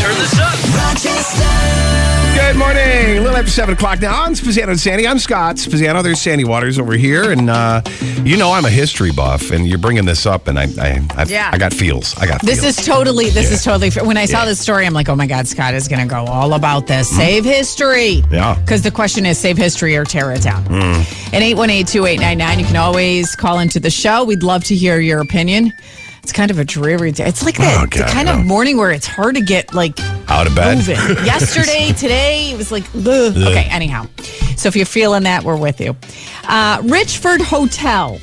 Turn this up. Good morning. A little after 7 o'clock now on Spaziano and Sandy. I'm Scott Spaziano. There's Sandy Waters over here. And uh, you know I'm a history buff, and you're bringing this up, and I I, I, Yeah. I got feels. I got This feels. is totally. This Yeah. is totally. When I saw Yeah. this story, I'm like, oh my god, Scott is going to go all about this. Save history. Yeah. Because the question is, save history or tear it down. And eight one eight two eight nine nine. You can always call into the show. We'd love to hear your opinion. It's kind of a dreary day. It's like that Oh, the God, kind no. of morning where it's hard to get like Out of bed. moving. Yesterday, today, it was like, okay, anyhow. So if you're feeling that, we're with you. Uh, Richford Hotel.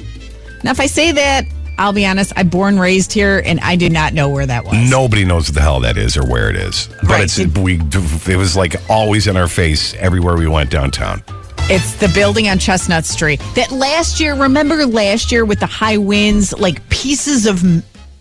Now, if I say that, I'll be honest, I born raised here and I did not know where that was. Nobody knows what the hell that is or where it is. But Right. it's we. It was like always in our face everywhere we went downtown. It's the building on Chestnut Street that last year, remember last year with the high winds, like pieces of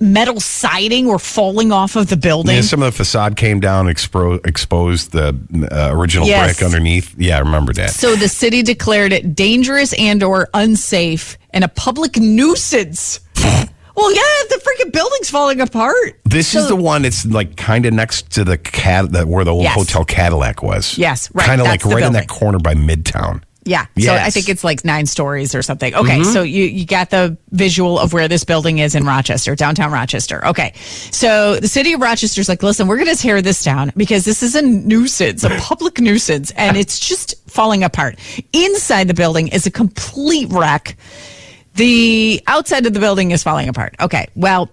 metal siding were falling off of the building? Yeah, some of the facade came down, expro- exposed the uh, original Yes. brick underneath. Yeah, I remember that. So the city declared it dangerous and or unsafe and a public nuisance. well, yeah, the freaking building's falling apart. This is the one that's like kind of next to the cat that where the old Yes. Hotel Cadillac was. Yes, right, Kind of like right in that corner by Midtown. Yeah. So Yes. Mm-hmm. I think it's like nine stories or something. Okay. So you, you got the visual of where this building is in Rochester, downtown Rochester. Okay. So the city of Rochester's like, listen, we're going to tear this down because this is a nuisance, a public nuisance, and it's just falling apart. Inside the building is a complete wreck. The outside of the building is falling apart. Okay. Well,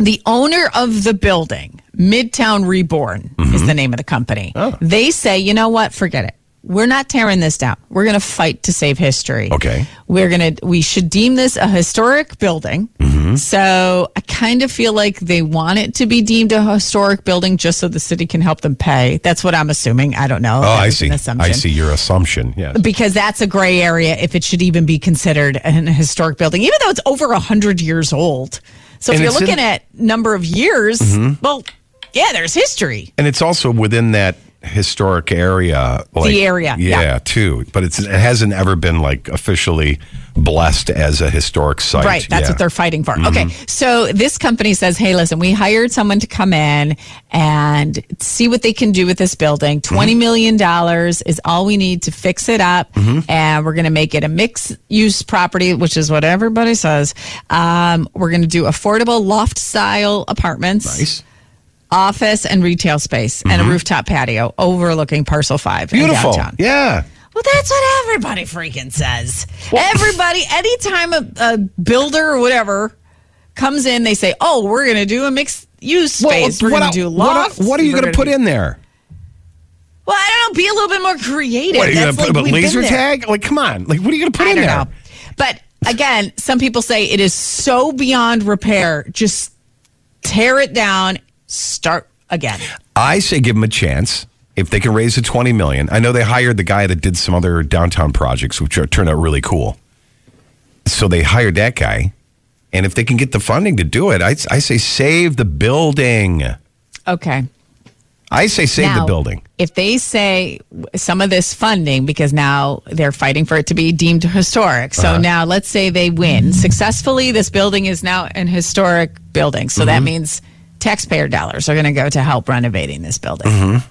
the owner of the building, Midtown Reborn, is the name of the company. They say, you know what? Forget it. We're not tearing this down. We're going to fight to save history. Okay. We're going to, we should deem this a historic building. Mm-hmm. So I kind of feel like they want it to be deemed a historic building just so the city can help them pay. That's what I'm assuming. I don't know. Oh, That I see. I see your assumption. Yes. because that's a gray area if it should even be considered an historic building, even though it's over a hundred years old. So And if you're it's in- looking at number of years, mm-hmm. well, yeah, there's history. And it's also within that historic area. Like, the area, Yeah, yeah. too. But it's, it hasn't ever been like officially blessed as a historic site. Right, that's Yeah. Mm-hmm. what they're fighting for. Okay, so this company says, "Hey, listen, we hired someone to come in and see what they can do with this building. Mm-hmm. Twenty million dollars is all we need to fix it up, Mm-hmm. and we're going to make it a mixed-use property, which is what everybody says. Um, we're going to do affordable loft-style apartments." Nice. Office and retail space and a rooftop patio overlooking parcel five Mm-hmm. Beautiful. in downtown. Yeah. Well, that's what everybody freaking says. everybody, anytime a, a builder or whatever comes in, they say, "Oh, we're going to do a mixed use space. we're what, going to do what- lofts. what are you going to put do-" in there? Well, I don't know. Be a little bit more creative. What are you going to put like a laser tag? Like, come on. Like, what are you going to put I in don't there? know. But again, some people say it is so beyond repair. Just tear it down, start again. I say give them a chance. If they can raise the 20 million. I know they hired the guy that did some other downtown projects, which are, turned out really cool. So they hired that guy. And if they can get the funding to do it, I, I say save the building. Okay. I say save the building. If they say some of this funding, because now they're fighting for it to be deemed historic. So Uh-huh. now let's say they win successfully. This building is now an historic building. So Mm-hmm. that means taxpayer dollars are going to go to help renovating this building. Mm-hmm.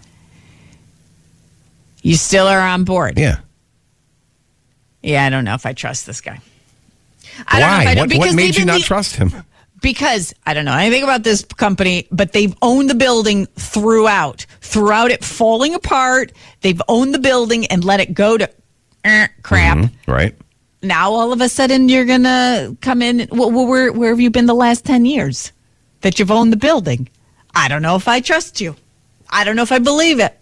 You still are on board. Yeah. Yeah, I don't know if I trust this guy. I don't know Why? if I do- what, because what made you not the- trust him? because I don't know anything about this company, but they've owned the building throughout, throughout it falling apart. They've owned the building and let it go to eh, crap. Right? Now all of a sudden you're gonna come in. Well, well, where where have you been the last ten years that you've owned the building? I don't know if I trust you. I don't know if I believe it.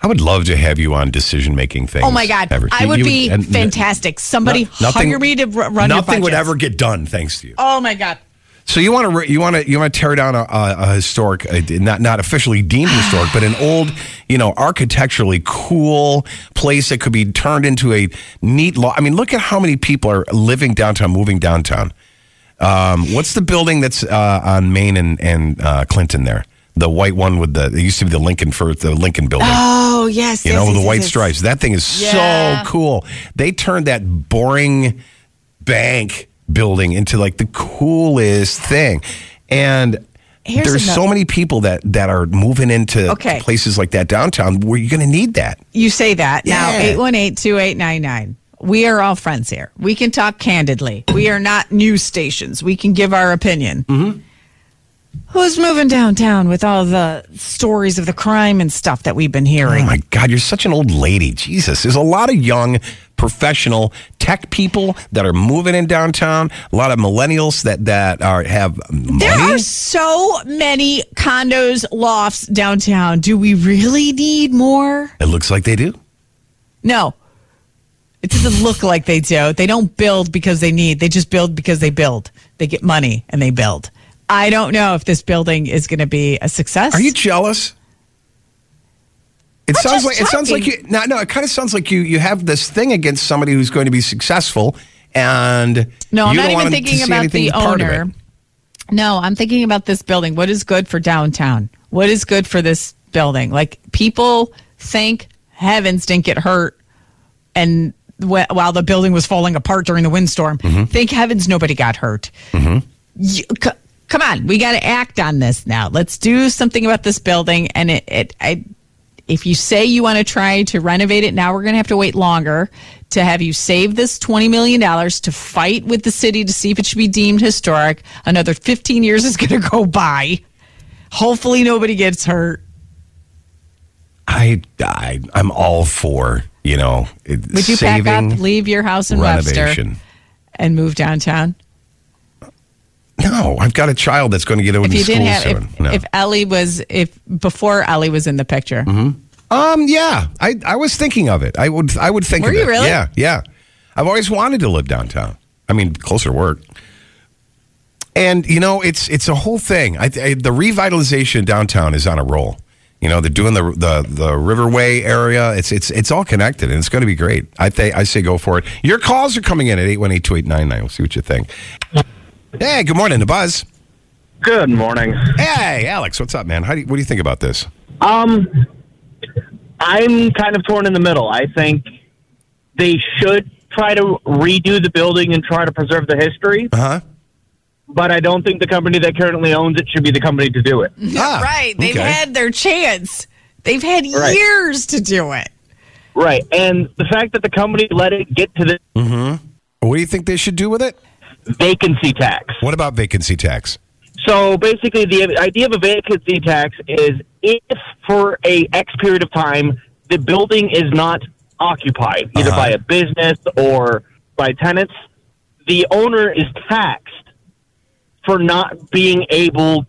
I would love to have you on decision making things. Oh my god, ever. I would you be fantastic. Somebody No- nothing- hire me to run Nothing would ever get done thanks to you. Oh my god. So you want to you want to you want to tear down a, a, a historic, uh, not not officially deemed historic, but an old, you know, architecturally cool place that could be turned into a neat. Lo- I mean, look at how many people are living downtown, moving downtown. Um, what's the building that's uh, on Main and and uh, Clinton there? The white one with the it used to be the Lincoln for the Lincoln building. Oh yes, you yes, know, yes, the white yes. stripes. That thing is Yeah. so cool. They turned that boring bank building into like the coolest thing. And Here's there's so many people that that are moving into Okay. places like that downtown where you're going to need that. You say that now. Yeah. 818-2899. We are all friends here. We can talk candidly. We are not news stations. We can give our opinion. Mm-hmm. Who's moving downtown with all the stories of the crime and stuff that we've been hearing? Oh my God, you're such an old lady. Jesus. There's a lot of young professional tech people that are moving in downtown. A lot of millennials that that are have money. There are so many condos, lofts downtown. Do we really need more? it looks like they do. No. It doesn't look like they do. They don't build because they need. They just build because they build. They get money and they build. I don't know if this building is going to be a success. Are you jealous? It I'm sounds like it sounds like you no no it kind of sounds like you you have this thing against somebody who's going to be successful and No, I'm you not even want them to thinking about the part of it. owner. No, I'm thinking about this building. What is good for downtown? What is good for this building? Like people think heavens didn't get hurt, and while the building was falling apart during the windstorm, Mm-hmm. thank heavens nobody got hurt. You- c- come on, we got to act on this now. Let's do something about this building. And it, it I, if you say you want to try to renovate it now, we're going to have to wait longer to have you save this $20 million to fight with the city to see if it should be deemed historic. Another 15 years is going to go by. Hopefully, nobody gets hurt. I, I I'm all for you know it- Would you pack up, leave your house in Webster, and move downtown? No, I've got a child that's going to get into school didn't have, soon. if, no. if Ellie was, if before Ellie was in the picture, um, yeah, I I was thinking of it. I would I would think Were of you it. really? Yeah, yeah. I've always wanted to live downtown. I mean, closer to work. And you know, it's it's a whole thing. I, I, the revitalization downtown is on a roll. You know, they're doing the the the Riverway area. It's it's it's all connected, and it's going to be great. I think I say go for it. Your calls are coming in at eight one eight two eight nine nine. We'll see what you think. Hey, good morning, the Buzz. Good morning. Hey, Alex, what's up, man? How do you, what do you think about this? Um, I'm kind of torn in the middle. I think they should try to redo the building and try to preserve the history, Uh huh. But I don't think the company that currently owns it should be the company to do it. Ah, right? They've okay. had their chance. They've had Right. years to do it. Right. And the fact that the company let it get to the What do you think they should do with it? vacancy tax. What about vacancy tax? So basically, the idea of a vacancy tax is if for a X period of time the building is not occupied, either Uh-huh. by a business or by tenants, the owner is taxed for not being able,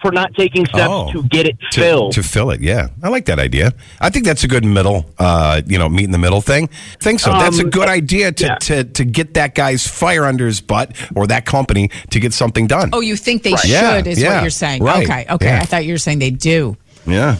for not taking steps Oh. to get it to, filled. to fill it. Yeah, I like that idea. I think that's a good middle, uh, you know, meet in the middle thing. I think so. that's a Um, good idea to, yeah. to to get that guy's fire under his butt or that company to get something done. Oh, you think they should? Yeah, is yeah, what you're saying? right, Okay, okay. yeah. I thought you were saying they do. yeah.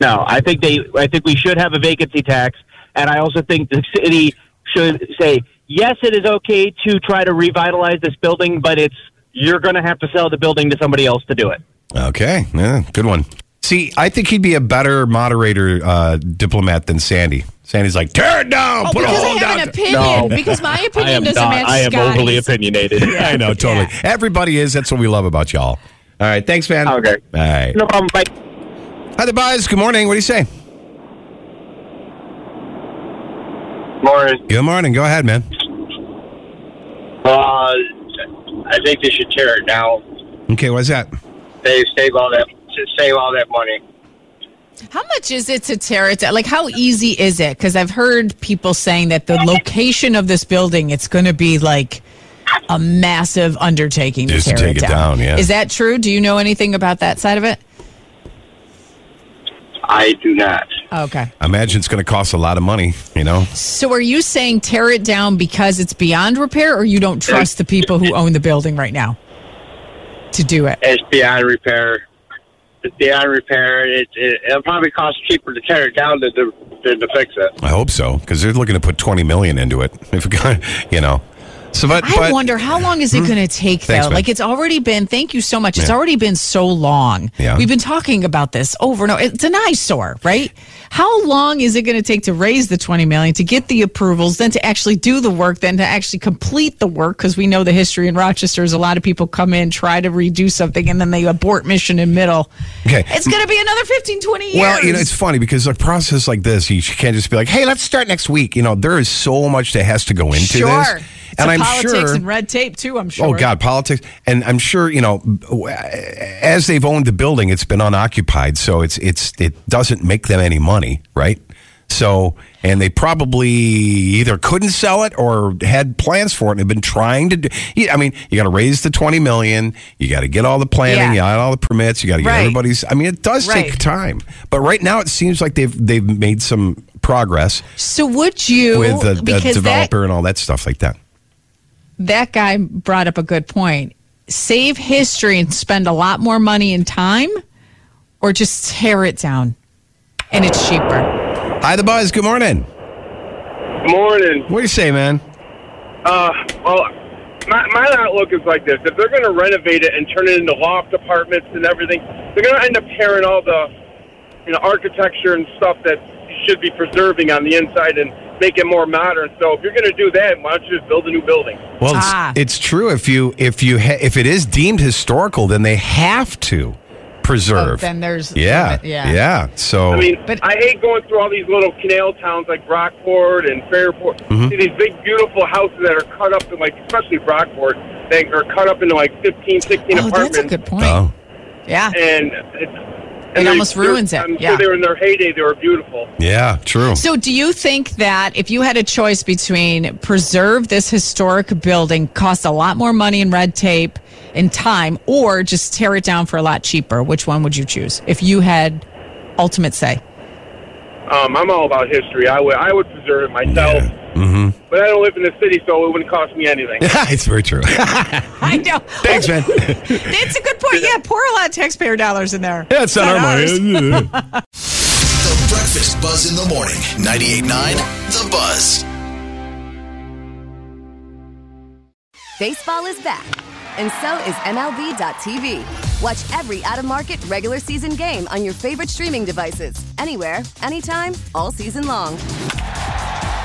No, I think they. I think we should have a vacancy tax, and I also think the city should say yes. It is okay to try to revitalize this building, but it's you're going to have to sell the building to somebody else to do it. Okay. Yeah. Good one. See, I think he'd be a better moderator uh, diplomat than Sandy. Sandy's like, tear it down, Oh, put a because I hole have an opinion. Because my opinion doesn't match I am Scotty's. Overly opinionated. I know, totally. Yeah. Everybody is. That's what we love about y'all. All right. Thanks, man. Okay. All right. No problem. Bye. Hi, the Buzz. Good morning. What do you say? Morning. Good morning. Go ahead, man. Uh, I think they should tear it down. Okay. What's that? Save save all that to save all that money. How much is it to tear it down? Like, how easy is it? Because I've heard people saying that the location of this building, it's going to be like a massive undertaking to Just to tear take it it down. down, yeah. Is that true? Do you know anything about that side of it? I do not. Okay. I imagine it's going to cost a lot of money, you know? So are you saying tear it down because it's beyond repair or you don't trust the people who own the building right now? to do it. It's beyond repair. It's beyond repair. It, it, it'll probably cost cheaper to tear it down than to, than to fix it. I hope so because they're looking to put twenty million into it. If you know, so but, I but Hmm? wonder how long is it going to take Thanks, though? man. Like it's already been. Thank you so much. It's Yeah. already been so long. Yeah. We've been talking about this over and over. It's an eyesore, right? How long is it going to take to raise the twenty million to get the approvals, then to actually do the work, then to actually complete the work? Because we know the history in Rochester is a lot of people come in, try to redo something, and then they abort mission in middle. Okay. It's going to be another 15, 20 years. Well, you know, it's funny because a process like this, you can't just be like, "Hey, let's start next week." You know, there is so much that has to go into sure. this, and I'm politics sure. and red tape too. I'm oh, sure. Oh God, politics, and I'm sure you know, as they've owned the building, it's been unoccupied, so it's it's it doesn't make them any money, right? So, and they probably either couldn't sell it or had plans for it and have been trying to do. I mean, you got to raise the twenty million, you got to get all the planning, Yeah. you got all the permits, you got to get Right. everybody's. I mean, it does Right. take time, but right now it seems like they've they've made some progress So would you with the, the because that developer and all that stuff like that. That guy brought up a good point. Save history and spend a lot more money and time, or just tear it down, and it's cheaper. Hi, the buzz. Good morning. Good Morning. What do you say, man? Uh, well, my, my outlook is like this: if they're going to renovate it and turn it into loft apartments and everything, they're going to end up tearing all the, you know, architecture and stuff that you should be preserving on the inside and make it more modern. So if you're going to do that, why don't you just build a new building? Well, it's, Ah. it's true. If you if you ha- if it is deemed historical, then they have to preserve. Oh, then there's- yeah, yeah. yeah. So I mean, But- I hate going through all these little canal towns like Brockport and Fairport. Mm-hmm. See these big, beautiful houses that are cut up in like, especially Brockport, they are cut up into like 15, 16 Oh, apartments. that's a good point. oh, Yeah. and it's It and they- almost ruins it, I'm yeah. sure they were in their heyday. They were beautiful. yeah, true. So, do you think that if you had a choice between preserve this historic building, cost a lot more money and red tape and time, or just tear it down for a lot cheaper, which one would you choose if you had ultimate say? Um, I'm all about history. I would I would preserve it myself, Mm-hmm. but I don't live in the city, so it wouldn't cost me anything. it's very true. I know. Thanks, man. It's a good point. Yeah, pour a lot of taxpayer dollars in there. yeah, it's not our ours. money. The Breakfast Buzz in the morning. 98.9 The Buzz. Baseball is back, and so is MLB.tv. Watch every out of market regular season game on your favorite streaming devices, anywhere, anytime, all season long.